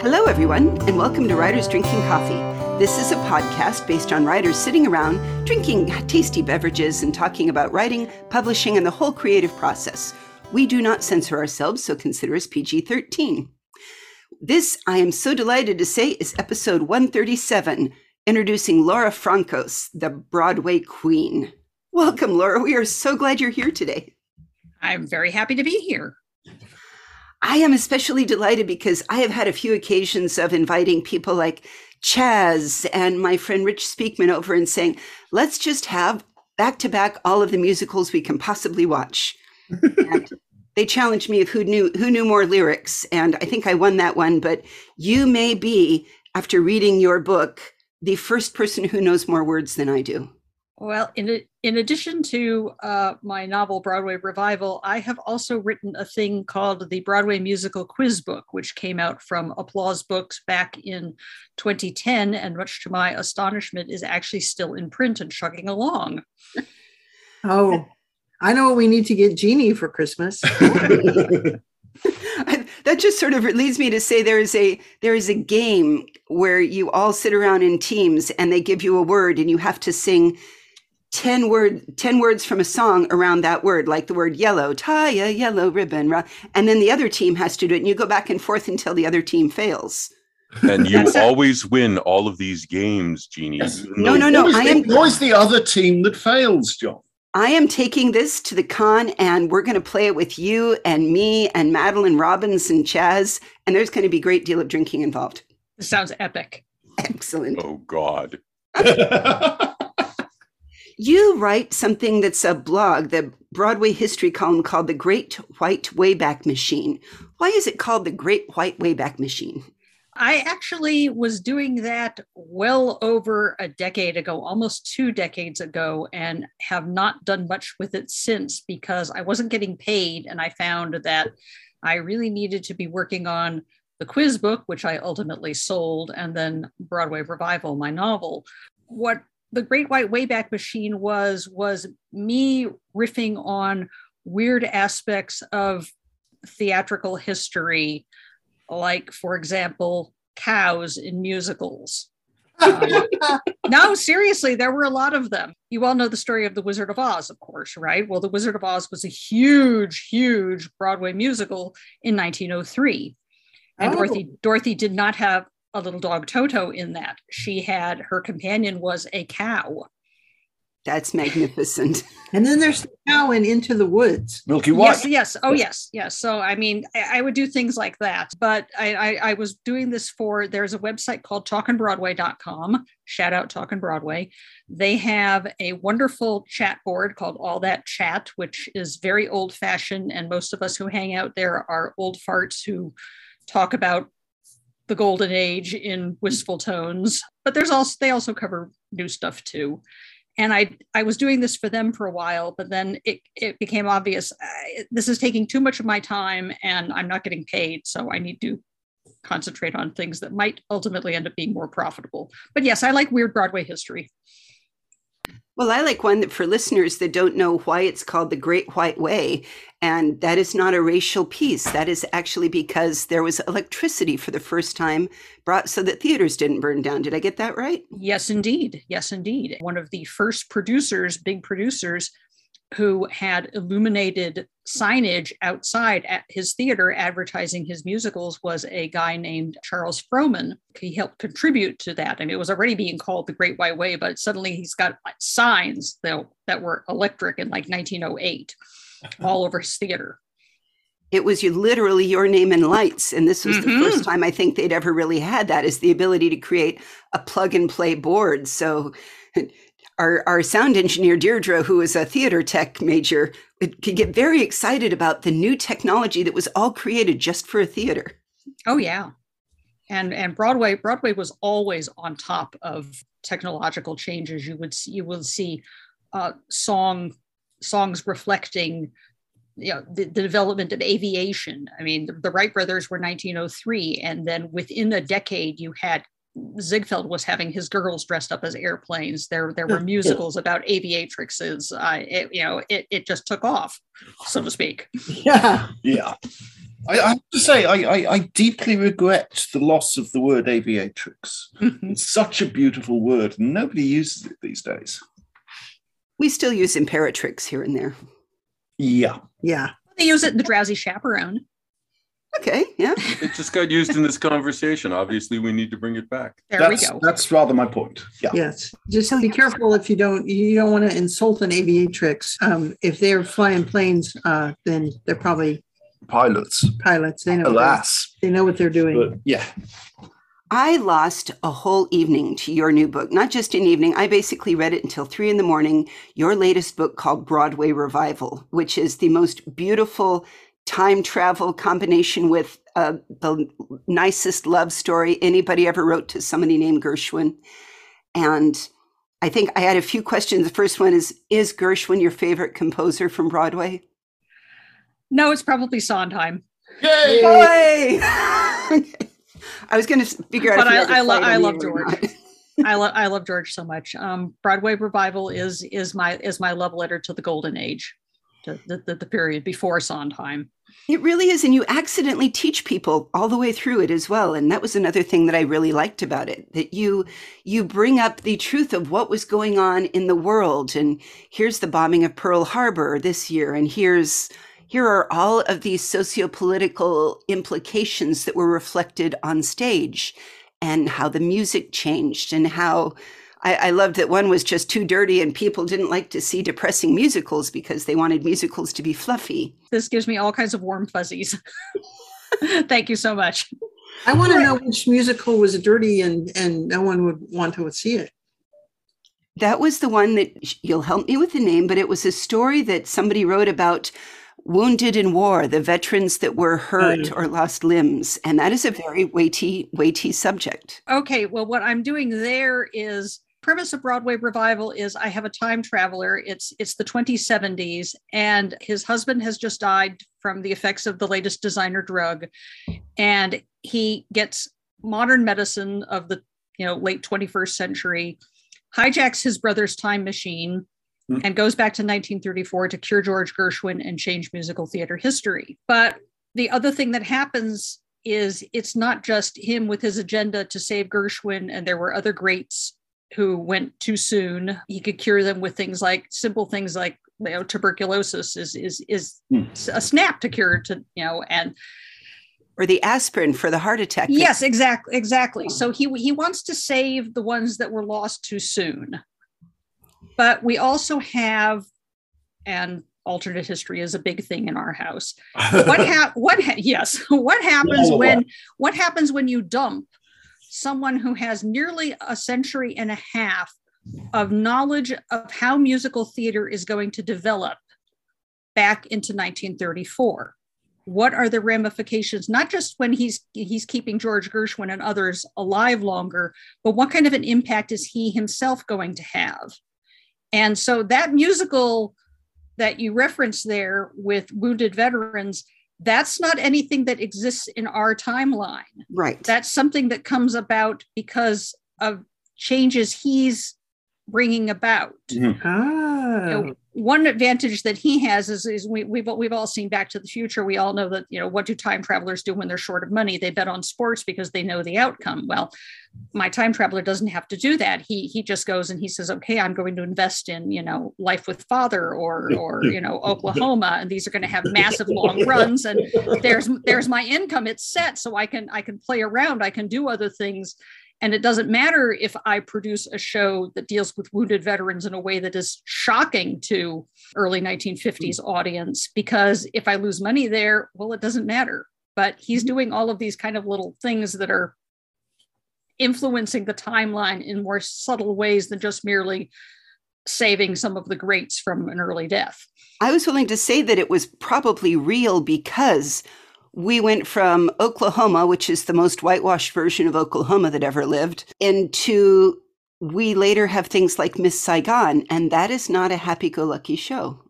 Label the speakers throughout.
Speaker 1: Hello, everyone, and welcome to Writers Drinking Coffee. This is a podcast based on writers sitting around drinking tasty beverages and talking about writing, publishing, and the whole creative process. We do not censor ourselves, so consider us PG 13. This, I am so delighted to say, is episode 137, introducing Laura Frankos, the Broadway Queen. Welcome, Laura. We are so glad you're here today.
Speaker 2: I'm very happy to be here.
Speaker 1: I am especially delighted because I have had a few occasions of inviting people like Chaz and my friend Rich Speakman over and saying, let's just have back to back all of the musicals we can possibly watch. and they challenged me of who knew who knew more lyrics, and I think I won that one. But you may be, after reading your book, the first person who knows more words than I do.
Speaker 2: Well, in in addition to uh, my novel Broadway Revival, I have also written a thing called the Broadway Musical Quiz Book, which came out from Applause Books back in 2010, and much to my astonishment, is actually still in print and chugging along.
Speaker 3: Oh, I know what we need to get Jeannie for Christmas.
Speaker 1: that just sort of leads me to say there is a there is a game where you all sit around in teams and they give you a word and you have to sing 10 word 10 words from a song around that word like the word yellow tie a yellow ribbon and then the other team has to do it and you go back and forth until the other team fails
Speaker 4: and you always win all of these games jeannie yes.
Speaker 1: no no no
Speaker 5: i am always the other team that fails john
Speaker 1: I am taking this to the con and we're going to play it with you and me and Madeline Robbins and Chaz. And there's going to be a great deal of drinking involved.
Speaker 2: This sounds epic.
Speaker 1: Excellent.
Speaker 4: Oh, God.
Speaker 1: you write something that's a blog, the Broadway history column called The Great White Wayback Machine. Why is it called The Great White Wayback Machine?
Speaker 2: I actually was doing that well over a decade ago, almost two decades ago, and have not done much with it since because I wasn't getting paid. And I found that I really needed to be working on the quiz book, which I ultimately sold, and then Broadway Revival, my novel. What the Great White Wayback Machine was, was me riffing on weird aspects of theatrical history like, for example, cows in musicals. Um, no, seriously, there were a lot of them. You all know the story of The Wizard of Oz, of course, right? Well, The Wizard of Oz was a huge, huge Broadway musical in 1903. And oh. Dorothy, Dorothy did not have a little dog Toto in that. She had her companion was a cow.
Speaker 1: That's magnificent.
Speaker 3: and then there's the cow in Into the Woods.
Speaker 5: Milky Way.
Speaker 2: Yes, yes. Oh, yes, yes. So, I mean, I, I would do things like that. But I, I, I, was doing this for, there's a website called talkingbroadway.com. Shout out Talkin' Broadway. They have a wonderful chat board called All That Chat, which is very old fashioned. And most of us who hang out there are old farts who talk about the golden age in wistful tones. But there's also, they also cover new stuff too and I I was doing this for them for a while, but then it it became obvious uh, this is taking too much of my time, and I'm not getting paid, so I need to concentrate on things that might ultimately end up being more profitable. But yes, I like weird Broadway history.
Speaker 1: Well, I like one that for listeners that don't know why it's called the Great White Way. And that is not a racial piece. That is actually because there was electricity for the first time brought so that theaters didn't burn down. Did I get that right?
Speaker 2: Yes, indeed. Yes, indeed. One of the first producers, big producers, who had illuminated signage outside at his theater advertising his musicals was a guy named Charles Frohman. He helped contribute to that. I mean, it was already being called the Great White Way, but suddenly he's got signs that, that were electric in like 1908 all over his theater.
Speaker 1: It was you literally your name and lights. And this was mm-hmm. the first time I think they'd ever really had that is the ability to create a plug and play board. So our, our sound engineer Deirdre, who is a theater tech major, could get very excited about the new technology that was all created just for a theater.
Speaker 2: Oh yeah, and and Broadway Broadway was always on top of technological changes. You would see, you will see uh, song songs reflecting you know the, the, development of aviation. I mean, the, the Wright brothers were 1903, and then within a decade, you had Ziegfeld was having his girls dressed up as airplanes. There, there were musicals about aviatrixes. Uh, it, you know, it, it just took off, so to speak.
Speaker 3: Yeah,
Speaker 5: yeah. I, I have to say, I, I, I deeply regret the loss of the word aviatrix. It's such a beautiful word, and nobody uses it these days.
Speaker 1: We still use imperatrix here and there.
Speaker 5: Yeah.
Speaker 3: Yeah.
Speaker 2: they use it in the drowsy chaperone.
Speaker 1: Okay, yeah.
Speaker 4: It just got used in this conversation. Obviously, we need to bring it back.
Speaker 2: There
Speaker 5: that's,
Speaker 2: we go.
Speaker 5: That's rather my point. Yeah.
Speaker 3: Yes. Just be careful if you don't you don't want to insult an aviatrix. Um, if they're flying planes, uh, then they're probably
Speaker 5: Pilots,
Speaker 3: pilots. They know
Speaker 5: alas.
Speaker 3: they know what they're doing.
Speaker 5: But yeah.
Speaker 1: I lost a whole evening to your new book. Not just an evening, I basically read it until three in the morning. Your latest book called Broadway Revival, which is the most beautiful time travel combination with uh, the nicest love story anybody ever wrote to somebody named Gershwin. And I think I had a few questions. The first one is Is Gershwin your favorite composer from Broadway?
Speaker 2: no, it's probably Sondheim.
Speaker 5: Yay!
Speaker 1: Boy! I was going to figure out.
Speaker 2: But
Speaker 1: if
Speaker 2: I- I lo- I love George. I love I love George so much. Um, Broadway revival is is my is my love letter to the golden age, to the, the, the period before Sondheim.
Speaker 1: It really is. And you accidentally teach people all the way through it as well. And that was another thing that I really liked about it, that you, you bring up the truth of what was going on in the world. And here's the bombing of Pearl Harbor this year. And here's, here are all of these socio-political implications that were reflected on stage and how the music changed and how I, I loved that one was just too dirty and people didn't like to see depressing musicals because they wanted musicals to be fluffy.
Speaker 2: This gives me all kinds of warm fuzzies. Thank you so much.
Speaker 3: I want to know which musical was dirty and and no one would want to see it.
Speaker 1: That was the one that you'll help me with the name, but it was a story that somebody wrote about wounded in war, the veterans that were hurt
Speaker 3: Mm.
Speaker 1: or lost limbs. And that is a very weighty, weighty subject.
Speaker 2: Okay, well, what I'm doing there is premise of Broadway revival is I have a time traveler. It's it's the 2070s, and his husband has just died from the effects of the latest designer drug, and he gets modern medicine of the you know late 21st century, hijacks his brother's time machine.
Speaker 5: Hmm.
Speaker 2: And goes back to 1934 to cure George Gershwin and change musical theater history. But the other thing that happens is it's not just him with his agenda to save Gershwin, and there were other greats who went too soon. He could cure them with things like simple things like you know tuberculosis is is is
Speaker 5: Hmm.
Speaker 2: a snap to cure to you know and
Speaker 1: Or the aspirin for the heart attack.
Speaker 2: yes exactly exactly so he he wants to save the ones that were lost too soon but we also have and alternate history is a big thing in our house what hap- what ha- yes what happens
Speaker 5: Yeah, what?
Speaker 2: when what happens when you dump someone who has nearly a century and a half of knowledge of how musical theater is going to develop back into 1934 what are the ramifications not just when he's he's keeping george gershwin and others alive longer but what kind of an impact is he himself going to have? And so that musical that you reference there with wounded veterans that's not anything that exists in our timeline.
Speaker 1: Right.
Speaker 2: that's something that comes about because of changes he's bringing about.
Speaker 3: Ah,
Speaker 2: you know, one advantage that he has is, is we, we've, we've all seen back to the future. We all know that you know what do time travelers do when they're short of money? They bet on sports because they know the outcome. Well my time traveler doesn't have to do that. He he just goes and he says okay i'm going to invest in you know life with father or or you know oklahoma and these are going to have massive long runs and there's there's my income it's set so i can i can play around i can do other things and it doesn't matter if I produce a show that deals with wounded veterans in a way that is shocking to early 1950s audience, because if I lose money there, well, it doesn't matter. But he's mm-hmm. doing all of these kind of little things that are influencing the timeline in more subtle ways than just merely saving some of the greats from an early death.
Speaker 1: I was willing to say that it was probably real because we went from Oklahoma, which is the most whitewashed version of Oklahoma that ever lived, into we later have things like Miss Saigon, and that is not a happy go lucky show.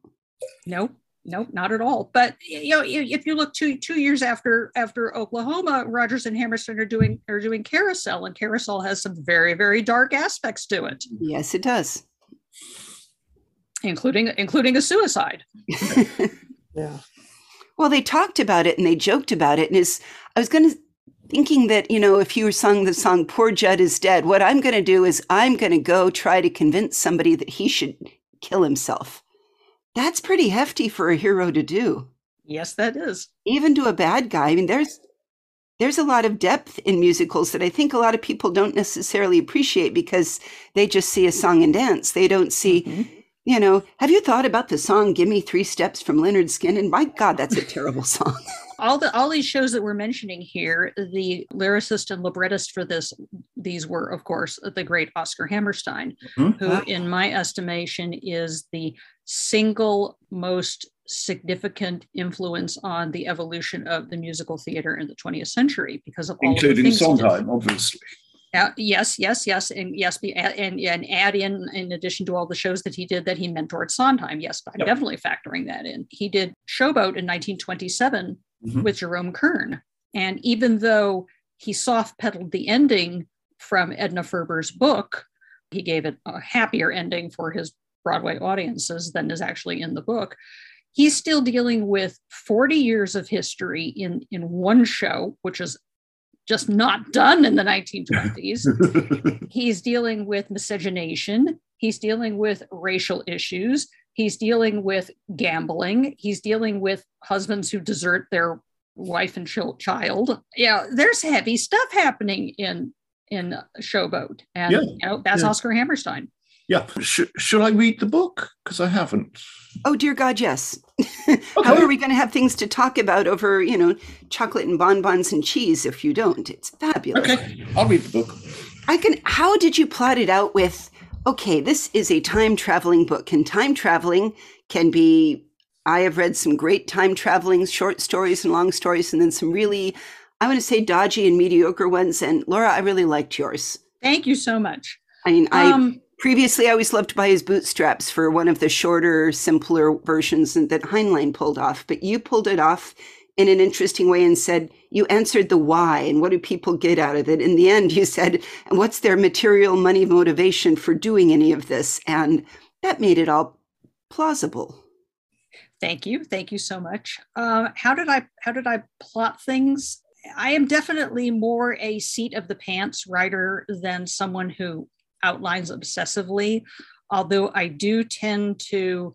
Speaker 2: No, no, not at all. But you know, if you look two two years after after Oklahoma, Rodgers and Hammerstein are doing are doing Carousel, and Carousel has some very very dark aspects to it,
Speaker 1: Yes, it does.
Speaker 2: including including a suicide.
Speaker 3: yeah.
Speaker 1: Well, they talked about it and they joked about it. And is I was going to thinking that you know if you sung the song "Poor Jud is Dead," what I'm going to do is I'm going to go try to convince somebody that he should kill himself. That's pretty hefty for a hero to do.
Speaker 2: Yes, that is.
Speaker 1: Even to a bad guy. I mean, there's there's a lot of depth in musicals that I think a lot of people don't necessarily appreciate because they just see a song and dance. They don't see, mm-hmm. You know, have you thought about the song Give Me Three Steps from Lynyrd Skynyrd? My God, that's a terrible song.
Speaker 2: all the all these shows that we're mentioning here, the lyricist and librettist for this, these were, of course, the great Oscar Hammerstein, mm-hmm. who, in my estimation, is the single most significant influence on the evolution of the musical theater in the 20th century because of all
Speaker 5: including
Speaker 2: of
Speaker 5: Sondheim, obviously.
Speaker 2: Uh, yes, yes, yes, and yes, and and add in in addition to all the shows that he did that he mentored Sondheim. Yes, I'm yep. definitely factoring that in. He did Showboat in 1927 mm-hmm. with Jerome Kern, and even though he soft pedaled the ending from Edna Ferber's book, he gave it a happier ending for his Broadway audiences than is actually in the book he's still dealing with 40 years of history in, in one show, which is just not done in the 1920s. he's dealing with miscegenation. He's dealing with racial issues. He's dealing with gambling. He's dealing with husbands who desert their wife and child. Yeah, there's heavy stuff happening in in Showboat, and yeah. you know that's yeah. Oscar Hammerstein.
Speaker 5: Yeah. Sh- should I read the book? Because I haven't.
Speaker 1: Oh, dear God, yes. okay. How are we going to have things to talk about over, you know, chocolate and bonbons and cheese if you don't? It's fabulous.
Speaker 5: Okay. I'll read the book.
Speaker 1: I can. How did you plot it out with, okay, this is a time traveling book, and time traveling can be. I have read some great time traveling short stories and long stories, and then some really, I want to say, dodgy and mediocre ones. And Laura, I really liked yours.
Speaker 2: Thank you so much.
Speaker 1: I mean, um, I Previously, I always loved to By His Bootstraps for one of the shorter, simpler versions that Heinlein pulled off, but you pulled it off in an interesting way and said, you answered the why and what do people get out of it? In the end, you said, what's their material money motivation for doing any of this? And that made it all plausible.
Speaker 2: Thank you. Thank you so much. Uh, how did I how did I plot things? I am definitely more a seat of the pants writer than someone who outlines obsessively, although I do tend to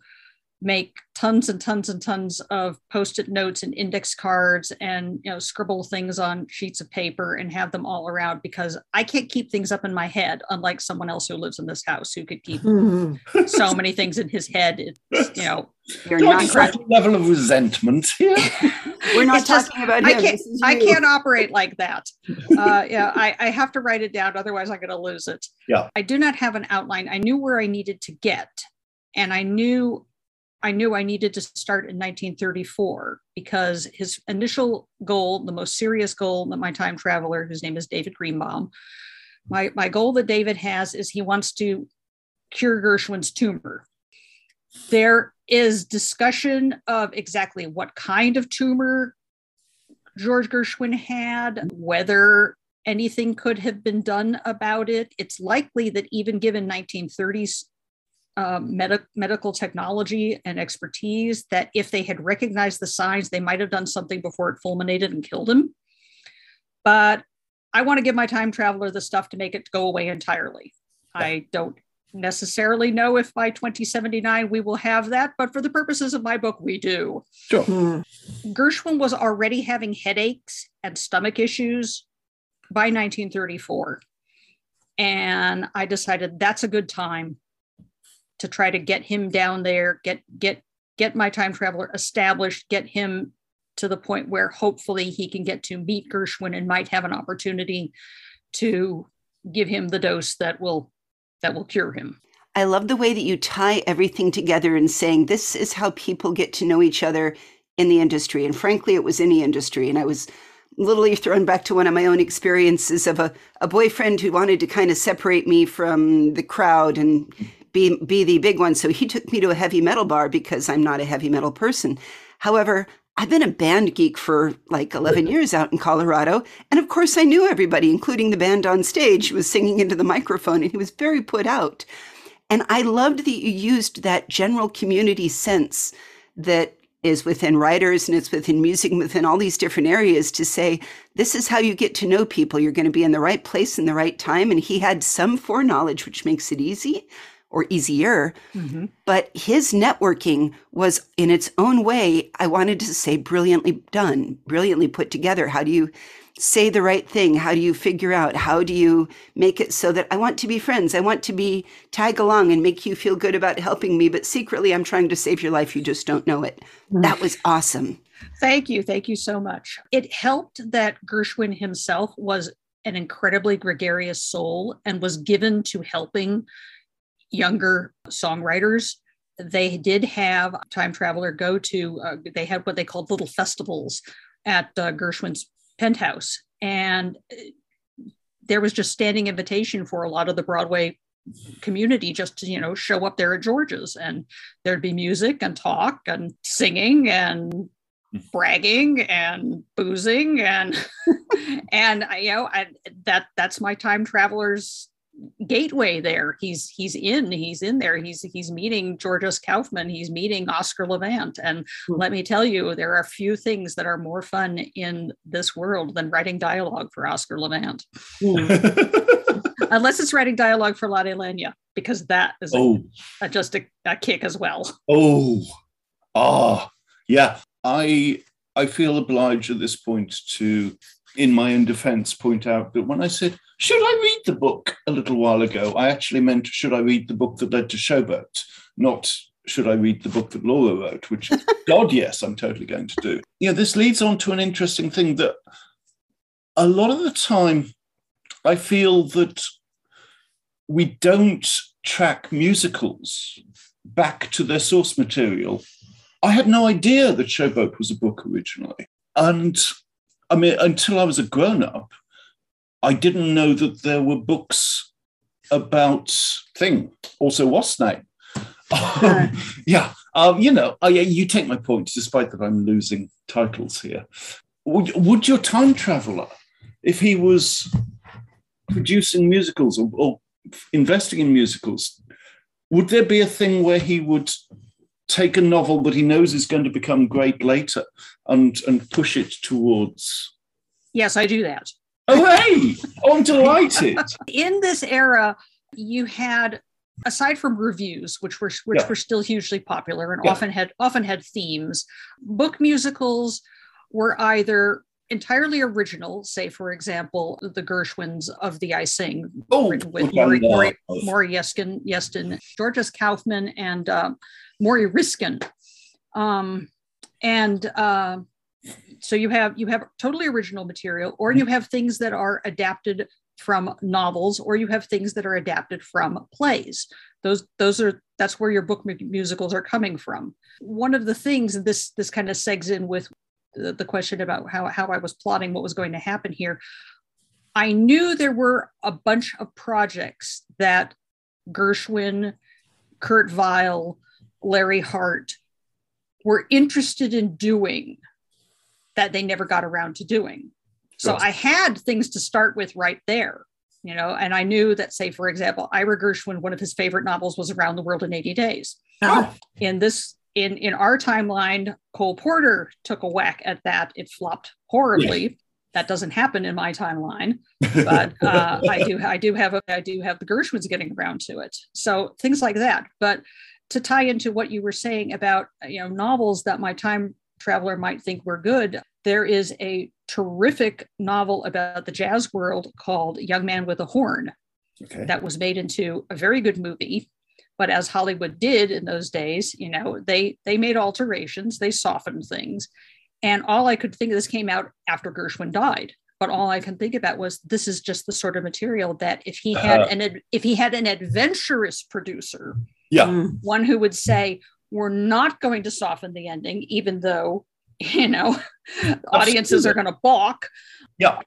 Speaker 2: make tons and tons and tons of post-it notes and index cards and you know scribble things on sheets of paper and have them all around because I can't keep things up in my head unlike someone else who lives in this house who could keep so many things in his head it's, you know
Speaker 5: you're not level of resentment here
Speaker 1: we're not it's talking just, about him.
Speaker 2: I can't, I can't operate like that. Uh, yeah, I, I have to write it down, otherwise I'm going to lose it.
Speaker 5: Yeah.
Speaker 2: I do not have an outline. I knew where I needed to get, and I knew I knew I needed to start in 1934 because his initial goal, the most serious goal that my time traveler, whose name is David Greenbaum, my, my goal that David has is he wants to cure Gershwin's tumor. There is discussion of exactly what kind of tumor George Gershwin had, whether anything could have been done about it. It's likely that even given 1930s um, med- medical technology and expertise, that if they had recognized the signs, they might have done something before it fulminated and killed him. But I want to give my time traveler the stuff to make it go away entirely. I don't necessarily know if by 2079 we will have that, but for the purposes of my book, we do.
Speaker 5: Sure. Mm.
Speaker 2: Gershwin was already having headaches and stomach issues by 1934. And I decided that's a good time to try to get him down there, get get get my time traveler established, get him to the point where hopefully he can get to meet Gershwin and might have an opportunity to give him the dose that will that will cure him.
Speaker 1: I love the way that you tie everything together and saying this is how people get to know each other in the industry. And frankly, it was any industry. And I was literally thrown back to one of my own experiences of a, a boyfriend who wanted to kind of separate me from the crowd and be be the big one. So he took me to a heavy metal bar because I'm not a heavy metal person. However, I've been a band geek for like 11 years out in Colorado. And of course, I knew everybody, including the band on stage was singing into the microphone, and he was very put out. And I loved that you used that general community sense that is within writers and it's within music and within all these different areas to say, this is how you get to know people. You're going to be in the right place in the right time. And he had some foreknowledge, which makes it easy or easier. Mm-hmm. But his networking was in its own way, I wanted to say brilliantly done, brilliantly put together. How do you say the right thing? How do you figure out? How do you make it so that I want to be friends? I want to be tag along and make you feel good about helping me, but secretly I'm trying to save your life. You just don't know it. Mm. That was awesome.
Speaker 2: Thank you. Thank you so much. It helped that Gershwin himself was an incredibly gregarious soul and was given to helping younger songwriters they did have time traveler go to uh, they had what they called little festivals at uh, gershwin's penthouse. And uh, there was just standing invitation for a lot of the broadway community just to you know show up there at george's. And there'd be music and talk and singing and bragging and boozing and and you know I, that that's my time travelers gateway there. He's he's in, he's in there. He's he's meeting George S. Kaufman, he's meeting Oscar Levant. And mm-hmm. let me tell you, there are few things that are more fun in this world than writing dialogue for Oscar Levant. Mm. Unless it's writing dialogue for Lotte Lenya, because that is oh. a, a, just a, a kick as well.
Speaker 5: Oh, ah, yeah. I I feel obliged at this point to, in my own defense, point out that when I said should I read the book a little while ago? I actually meant, should I read the book that led to Showboat? Not should I read the book that Laura wrote, which, God, yes, I'm totally going to do. Yeah, this leads on to an interesting thing that a lot of the time I feel that we don't track musicals back to their source material. I had no idea that Showboat was a book originally. And I mean, until I was a grown up, I didn't know that there were books about Thing, also What's Name. Um, yeah, um, you know, I, you take my point, despite that I'm losing titles here. Would, would your time traveler, if he was producing musicals or, or investing in musicals, would there be a thing where he would take a novel that he knows is going to become great later and and push it towards
Speaker 2: yes i do that
Speaker 5: Hooray! Oh, I'm delighted.
Speaker 2: In this era, you had aside from reviews which were which yeah. were still hugely popular and yeah. often had often had themes book musicals were either entirely original say for example the gershwins Of Thee I Sing
Speaker 5: oh,
Speaker 2: with Maury, Maury, Maury Yeskin, Yeston George S. Kaufman and uh, Morrie Ryskind um, and uh, so you have you have totally original material or you have things that are adapted from novels or you have things that are adapted from plays. Those those are that's where your book musicals are coming from. One of the things this this kind of segs in with the, the question about how, how i was plotting what was going to happen here. I knew there were a bunch of projects that gershwin kurt weill larry hart were interested in doing that they never got around to doing. So I had things to start with right there, you know, and I knew that, say, for example, Ira Gershwin, one of his favorite novels was Around the World in 80 Days. Oh. In this, in in our timeline, Cole Porter took a whack at that. It flopped horribly. That doesn't happen in my timeline, but uh, I do I do have a, I do have the Gershwins getting around to it. So things like that. But to tie into what you were saying about you know novels that my time traveler might think we're good. There is a terrific novel about the jazz world called Young Man with a Horn okay. that was made into a very good movie. But as Hollywood did in those days, you know, they they made alterations, they softened things. And all I could think of this came out after Gershwin died. But all I can think about was this is just the sort of material that if he had uh, an if he had an adventurous producer,
Speaker 5: yeah, mm.
Speaker 2: one who would say, we're not going to soften the ending, even though, you know, audiences are going to balk.
Speaker 5: Yeah.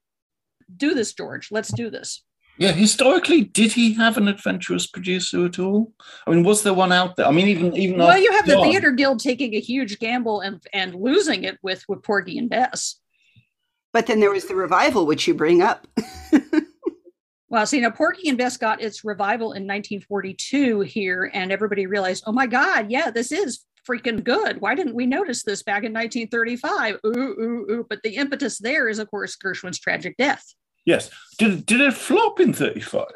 Speaker 2: Do this, George. Let's do this.
Speaker 5: Yeah, historically, did he have an adventurous producer at all? I mean, was there one out there? I mean, even even
Speaker 2: well, you have the Theater Guild taking a huge gamble and and losing it with with Porgy and Bess.
Speaker 1: But then there was the revival, which you bring up.
Speaker 2: Well, so you know, Porgy and Bess got its revival in 1942 here, and everybody realized, oh my God, yeah, this is freaking good. Why didn't we notice this back in 1935? Ooh, ooh, ooh. But the impetus there is, of course, Gershwin's tragic death.
Speaker 5: Yes. Did did it flop in 35?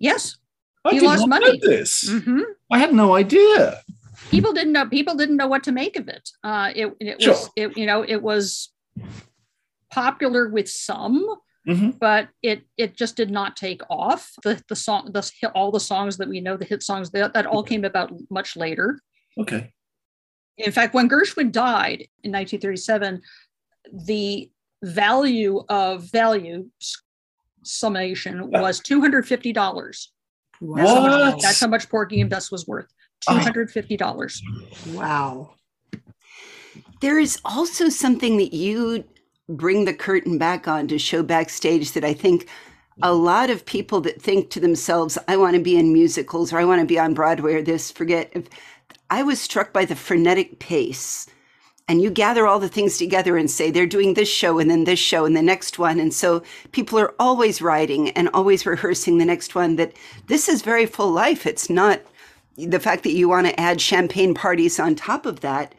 Speaker 2: Yes.
Speaker 5: I
Speaker 2: He lost money.
Speaker 5: know this.
Speaker 2: hmm
Speaker 5: I had no idea.
Speaker 2: People didn't know. People didn't know what to make of it. Uh, it it
Speaker 5: Sure.
Speaker 2: was it, you know it was popular with some,
Speaker 5: Mhm.
Speaker 2: but it it just did not take off. The the song the hit- all the songs that we know the hit songs that, that all came about much later.
Speaker 5: Okay.
Speaker 2: In fact, when Gershwin died in 1937, the value of value summation was $250. That's how much,
Speaker 5: What?
Speaker 2: that's how much Porgy and Bess was worth.
Speaker 5: Oh.
Speaker 2: $250.
Speaker 3: Wow.
Speaker 1: There is also something that you bring the curtain back on to show backstage that I think a lot of people that think to themselves, I want to be in musicals or I want to be on Broadway or this, forget. I was struck by the frenetic pace. And you gather all the things together and say, they're doing this show and then this show and the next one. And so people are always writing and always rehearsing the next one. That this is very full life. It's not the fact that you want to add champagne parties on top of that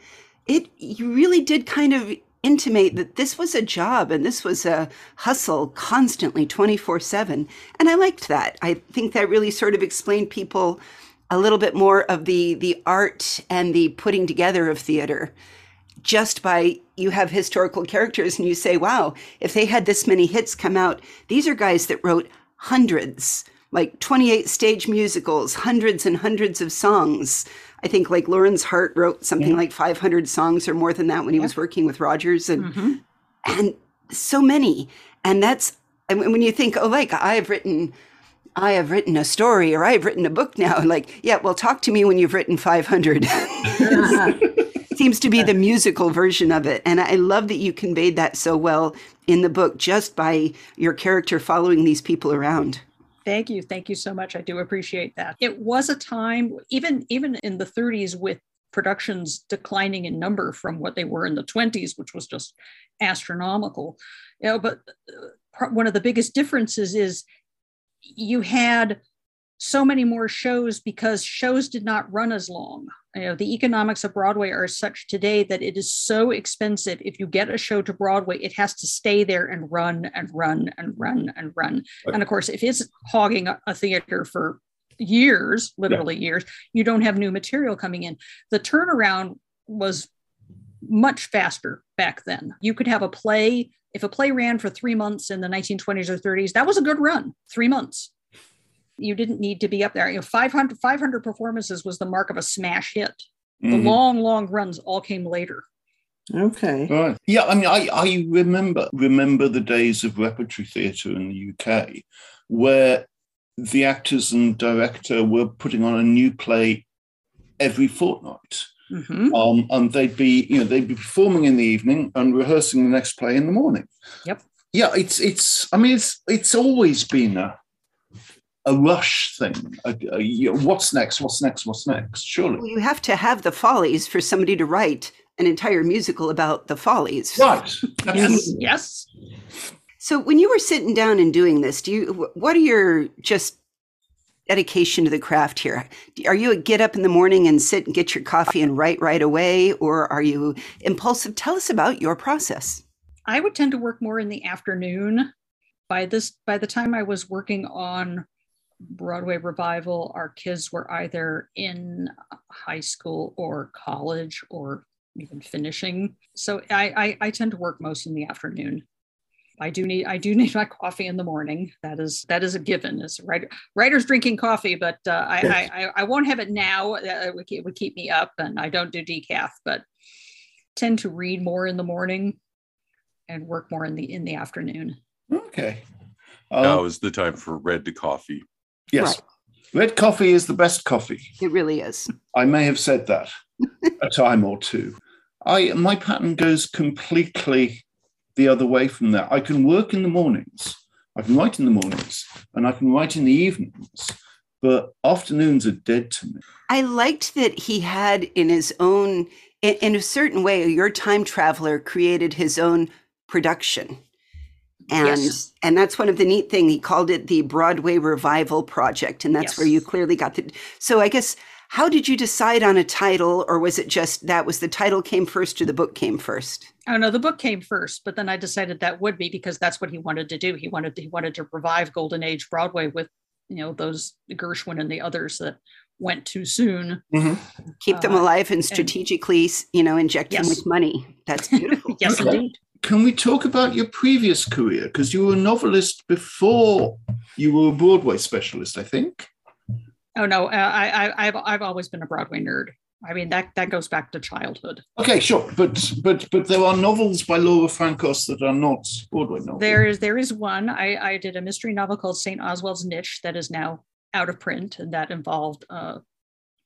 Speaker 1: it you really did kind of intimate that this was a job and this was a hustle constantly 24/7 and I liked that. I think that really sort of explained people a little bit more of the the art and the putting together of theater. Just by you have historical characters and you say wow if they had this many hits come out these are guys that wrote hundreds like 28 stage musicals hundreds and hundreds of songs i think like lawrence hart wrote something like 500 songs or more than that when he was working with rodgers and
Speaker 2: Mhm.
Speaker 1: and so many. And that's and when when you think oh like i've written i have written a story or i've written a book now like yeah well talk to me when you've written 500 seems to be the musical version of it. And i love that you conveyed that so well in the book just by your character following these people around
Speaker 2: Thank you. Thank you so much. I do appreciate that. It was a time, even even in the 30s, with productions declining in number from what they were in the 20s, which was just astronomical. You know, but uh, one of the biggest differences is you had so many more shows because shows did not run as long. You know, the economics of Broadway are such today that it is so expensive. If you get a show to Broadway, it has to stay there and run and run and run and run.
Speaker 5: Right.
Speaker 2: And of course, if it's hogging a, a theater for years, literally years, you don't have new material coming in. The turnaround was much faster back then. You could have a play, if a play ran for three months in the 1920s or 30s, that was a good run, three months. You didn't need to be up there. You know, 500, 500 performances was the mark of a smash hit. The
Speaker 5: Mhm.
Speaker 2: long, long runs all came later.
Speaker 3: Okay.
Speaker 5: Right. Yeah, I mean, I, I remember remember the days of repertory theatre in the UK, where the actors and director were putting on a new play every fortnight.
Speaker 2: Mhm.
Speaker 5: Um, and they'd be, you know, they'd be performing in the evening and rehearsing the next play in the morning.
Speaker 2: Yep.
Speaker 5: Yeah, it's it's. I mean, it's it's always been a a rush thing. A, a, you know, what's next? What's next? What's next? Surely.
Speaker 1: well, you have to have the follies for somebody to write an entire musical about the follies
Speaker 5: Right.
Speaker 2: Yes, yes.
Speaker 1: So when you were sitting down and doing this, do you what are your just dedication to the craft here? Are you a get up in the morning and sit and get your coffee and write right away or are you impulsive? Tell us about your process.
Speaker 2: I would tend to work more in the afternoon. By this, by the time I was working on Broadway revival, our kids were either in high school or college or even finishing. So I, I, I tend to work most in the afternoon. I do need I do need my coffee in the morning. That is that is a given. As writer, writers drinking coffee, but uh, I, I I I won't have it now. Uh, It would, keep, it would keep me up, and I don't do decaf, but tend to read more in the morning and work more in the in the afternoon.
Speaker 5: Okay. Um,
Speaker 4: now is the time for red to coffee.
Speaker 5: Yes. Red coffee is the best coffee.
Speaker 1: It really is.
Speaker 5: I may have said that a time or two. I my pattern goes completely the other way from that. I can work in the mornings. I can write in the mornings and I can write in the evenings, but afternoons are dead to me.
Speaker 1: I liked that he had in his own in, in a certain way your time traveler created his own production. And
Speaker 2: Yes.
Speaker 1: and that's one of the neat thing he called it the Broadway Revival Project and that's where you clearly got the so I guess How did you decide on a title, or was it just that was the title came first or the book came first?
Speaker 2: Oh no, the book came first, but then I decided that would be because that's what he wanted to do. He wanted to, he wanted to revive Golden Age Broadway with you know those Gershwin and the others that went too soon.
Speaker 5: Mhm.
Speaker 1: Keep them
Speaker 2: Uh,
Speaker 1: alive and strategically, you know, inject them with money. That's beautiful.
Speaker 2: yes, indeed.
Speaker 5: Can we talk about your previous career? Because you were a novelist before you were a Broadway specialist, I think.
Speaker 2: Oh no, uh, I, I I've I've always been a Broadway nerd. I mean that that goes back to childhood.
Speaker 5: Okay, sure, but but but there are novels by Laura Frankos that are not Broadway novels.
Speaker 2: There is there is one. I, I did a mystery novel called St. Oswald's Niche that is now out of print, and that involved uh,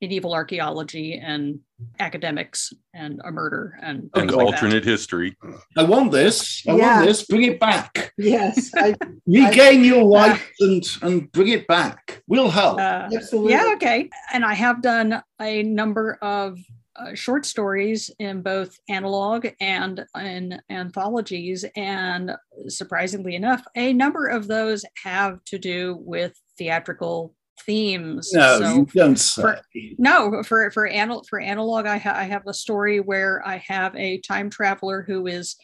Speaker 2: medieval archaeology and academics and a murder and
Speaker 4: and
Speaker 2: things like that.
Speaker 4: alternate history.
Speaker 5: I want this. I
Speaker 3: Yeah.
Speaker 5: want this. Bring it back.
Speaker 3: Yes, I,
Speaker 5: Regain your rights and and bring it back. We'll help.
Speaker 2: Uh,
Speaker 3: absolutely.
Speaker 2: yeah, okay. And I have done a number of uh, short stories in both analog and in anthologies. And surprisingly enough, a number of those have to do with theatrical themes.
Speaker 5: no,
Speaker 2: So-
Speaker 5: you don't say.
Speaker 2: for- No, for for anal for analog, I, ha- I have a story where I have a time traveler who is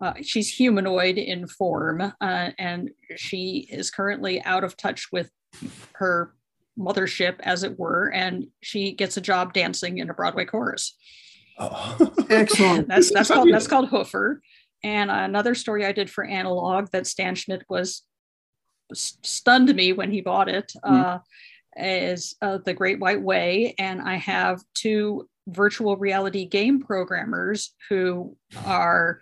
Speaker 2: uh, she's humanoid in form, uh, and she is currently out of touch with her mothership, as it were, and she gets a job dancing in a Broadway chorus.
Speaker 5: Oh.
Speaker 3: Excellent.
Speaker 2: That's that's called that's called Hoofer. And another story I did for analog that Stan Schmidt was s- stunned me when he bought it uh, is uh, the Great White Way, and I have two virtual reality game programmers who are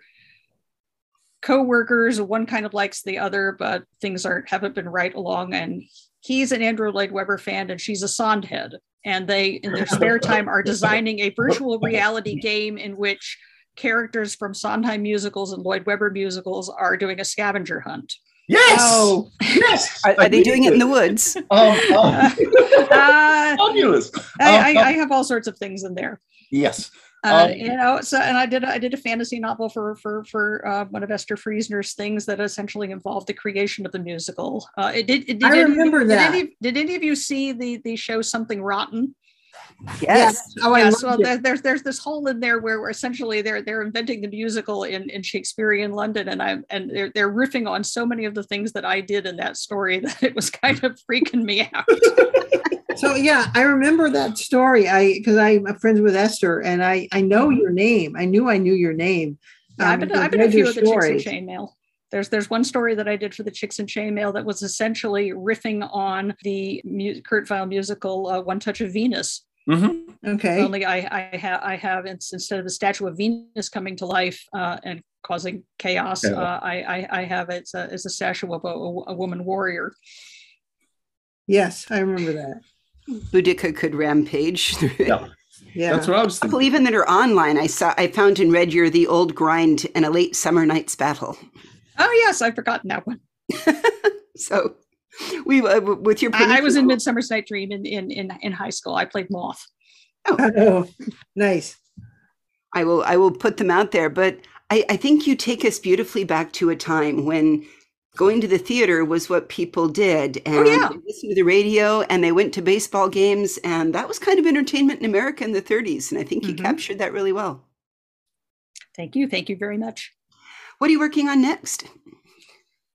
Speaker 2: co-workers. One kind of likes the other but things aren't haven't been right along. And he's an andrew lloyd webber fan and she's a sondhead and they in their spare time are designing a virtual reality game in which characters from sondheim musicals and lloyd webber musicals are doing a scavenger hunt
Speaker 5: Yes.
Speaker 3: Oh,
Speaker 5: yes.
Speaker 1: Are, are they doing it in the woods?
Speaker 5: Um, um,
Speaker 2: uh,
Speaker 5: fabulous.
Speaker 2: I,
Speaker 5: Um,
Speaker 2: I, I have all sorts of things in there
Speaker 5: yes.
Speaker 2: uh,
Speaker 5: Um,
Speaker 2: you know so and i did i did a fantasy novel for for for uh, one of esther friesner's things that essentially involved the creation of the musical uh, it did, it did
Speaker 3: I remember
Speaker 2: did
Speaker 3: that.
Speaker 2: any, did any of you see the the show something rotten
Speaker 1: Yes.
Speaker 3: Oh, I
Speaker 2: yes
Speaker 3: loved
Speaker 2: well
Speaker 3: it.
Speaker 2: there's there's this hole in there where, where essentially they're they're inventing the musical in in shakespearean london and i'm and they're, they're riffing on so many of the things that i did in that story that it was kind of freaking me out
Speaker 3: So yeah, I remember that story. I because I'm friends with Esther, and I I know your name. I knew I knew your name.
Speaker 2: Yeah, I've
Speaker 3: Um,
Speaker 2: been, I've
Speaker 3: I've
Speaker 2: been a few of the Chicks and
Speaker 3: stories.
Speaker 2: Chainmail. There's there's one story that I did for the Chicks in Chainmail that was essentially riffing on the mu- Kurt Weill musical uh, One Touch of Venus.
Speaker 5: Mhm.
Speaker 3: Okay.
Speaker 2: Only I I have I have instead of the statue of Venus coming to life uh, and causing chaos,
Speaker 5: Yeah.
Speaker 2: uh, I, I I have it as a statue of a, a woman warrior.
Speaker 3: Yes, I remember that.
Speaker 1: Boudica could rampage through it.
Speaker 5: Yeah.
Speaker 3: Yeah.
Speaker 5: That's what I was
Speaker 1: A couple
Speaker 5: thinking.
Speaker 1: even that are online. I saw I found and read your The Old Grind and a Late Summer Night's Battle.
Speaker 2: Oh yes, I've forgotten that one.
Speaker 1: So we uh, with your
Speaker 2: I, I was in Midsummer's Night Dream in, in in in high school. I played Moth.
Speaker 3: Oh, nice.
Speaker 1: I will I will put them out there, but I, I think you take us beautifully back to a time when going to the theater was what people did and
Speaker 2: Oh, yeah.
Speaker 1: they listened to the radio and they went to baseball games and that was kind of entertainment in America in the 30s and I think you
Speaker 2: Mhm.
Speaker 1: captured that really well.
Speaker 2: Thank you, thank you very much.
Speaker 1: What are you working on next?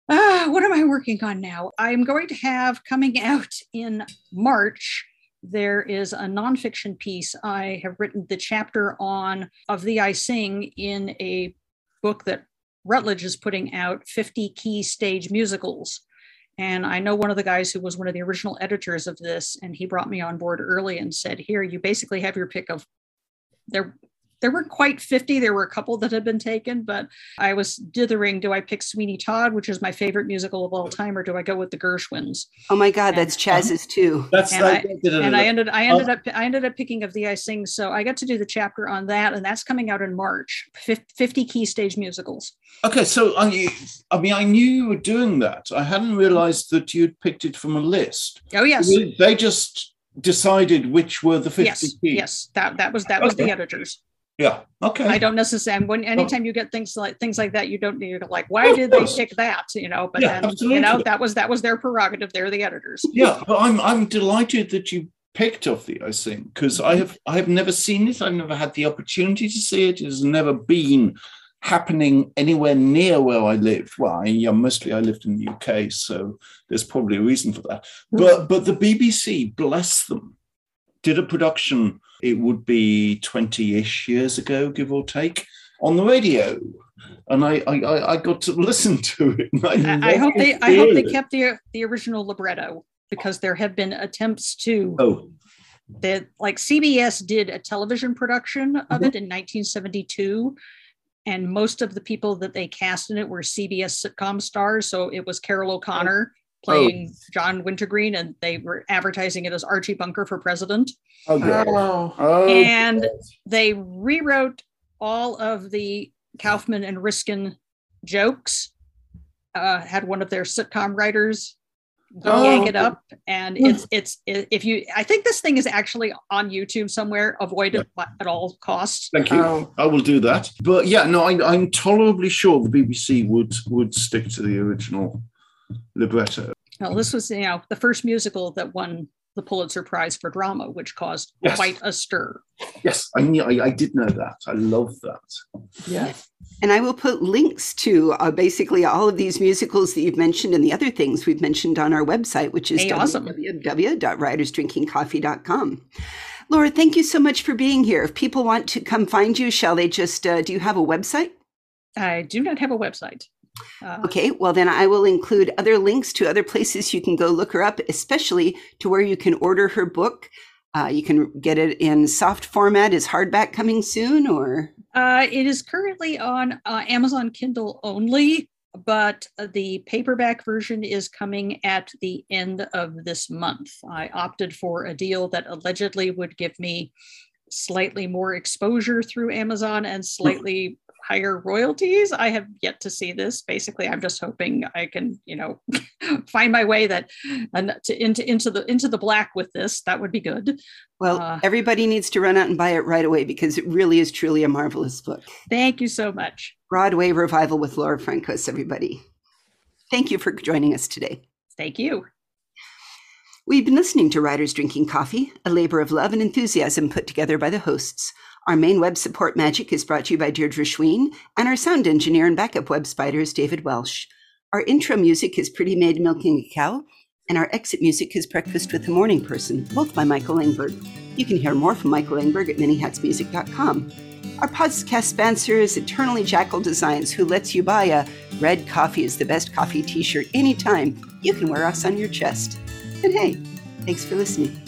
Speaker 2: Ah, what am I working on now? I'm going to have coming out in March. There is a nonfiction piece I have written the chapter on Of Thee I Sing in a book that Routledge is putting out 50 key stage musicals. And I know one of the guys who was one of the original editors of this, and he brought me on board early and said, Here, you basically have your pick of there. There weren't quite 50. There were a couple that had been taken, but I was dithering. Do I pick Sweeney Todd, which is my favorite musical of all time, or do I go with the Gershwins?
Speaker 1: Oh my God,
Speaker 2: And-
Speaker 1: that's Chaz's too.
Speaker 5: That's
Speaker 2: And
Speaker 5: like,
Speaker 2: And I ended, I ended oh. up, I ended up picking Of Thee I Sing. So I got to do the chapter on that, and that's coming out in March. 50 key stage musicals.
Speaker 5: Okay, so I, I mean, I knew you were doing that. I hadn't realized that you'd picked it from a list.
Speaker 2: Oh yes,
Speaker 5: They just decided which were the 50
Speaker 2: yes,
Speaker 5: keys.
Speaker 2: yes. That that was that was the editors.
Speaker 5: Yeah. Okay.
Speaker 2: I don't necessarily. When oh. anytime you get things like things like that, you don't. You're like, why did they pick that? You know. But
Speaker 5: Yeah,
Speaker 2: then you know that was that was their prerogative. They're the editors.
Speaker 5: yeah, but I'm I'm delighted that you picked Of Thee I Sing because I have I have never seen it. I've never had the opportunity to see it. It has never been happening anywhere near where I lived. Well, I, yeah, mostly I lived in the UK, so there's probably a reason for that. Mm. But but the BBC, bless them, did a production. It would be twenty-ish years ago, give or take, on the radio. And I, I, I got to listen to it.
Speaker 2: I, I hope they I hope they kept the the original libretto because there have been attempts to
Speaker 5: oh
Speaker 2: that like CBS did a television production of
Speaker 5: Mm-hmm.
Speaker 2: it in 1972 and most of the people that they cast in it were CBS sitcom stars so it was Carroll O'Connor playing John Wintergreen and they were advertising it as Archie Bunker for president
Speaker 5: oh, God.
Speaker 3: Oh,
Speaker 5: oh
Speaker 2: and they rewrote all of the Kaufman and Ryskind jokes uh, had one of their sitcom writers
Speaker 5: Oh.
Speaker 2: yank it up and it's it's if you i think this thing is actually on youtube somewhere avoid it at all costs
Speaker 5: Thank you.
Speaker 3: Oh.
Speaker 5: I will do that. But yeah, no, I, I'm tolerably sure the BBC would would stick to the original libretto.
Speaker 2: well this was you know the first musical that won the pulitzer prize for drama which caused
Speaker 5: Yes.
Speaker 2: quite a stir
Speaker 5: Yes, I knew. I, I did know that. I love that.
Speaker 3: yeah.
Speaker 1: And I will put links to uh, basically all of these musicals that you've mentioned and the other things we've mentioned on our website, which is
Speaker 2: Hey, awesome.
Speaker 1: www.writersdrinkingcoffee.com. Laura, thank you so much for being here. If people want to come find you, shall they just, uh, do you have a website?
Speaker 2: i do not have a website uh,
Speaker 1: Okay, well, then I will include other links to other places you can go look her up, especially to where you can order her book. Uh, you can get it in soft format. Is hardback coming soon or?
Speaker 2: Uh, it is currently on uh, Amazon Kindle only, but uh, the paperback version is coming at the end of this month. I opted for a deal that allegedly would give me slightly more exposure through Amazon and slightly higher royalties. I have yet to see this. Basically, I'm just hoping I can, you know, find my way that and to, into into the into the black with this. That would be good.
Speaker 1: Well,
Speaker 2: Uh,
Speaker 1: everybody needs to run out and buy it right away because it really is truly a marvelous book.
Speaker 2: Thank you so much.
Speaker 1: Broadway revival with Laura Frankos, everybody. Thank you for joining us today.
Speaker 2: Thank you.
Speaker 1: We've been listening to Writers Drinking Coffee, a labor of love and enthusiasm put together by the hosts. Our main web support magic is brought to you by Deirdre Schween, and our sound engineer and backup web spider is David Welsh. Our intro music is Pretty Maid Milking a Cow, and our exit music is Breakfast with the Morning Person, both by Michael Engberg. You can hear more from Michael Engberg at minihatsmusic.com. Our podcast sponsor is Eternally Jackal Designs, who lets you buy a Red Coffee is the Best Coffee t shirt anytime. You can wear us on your chest. And hey, thanks for listening.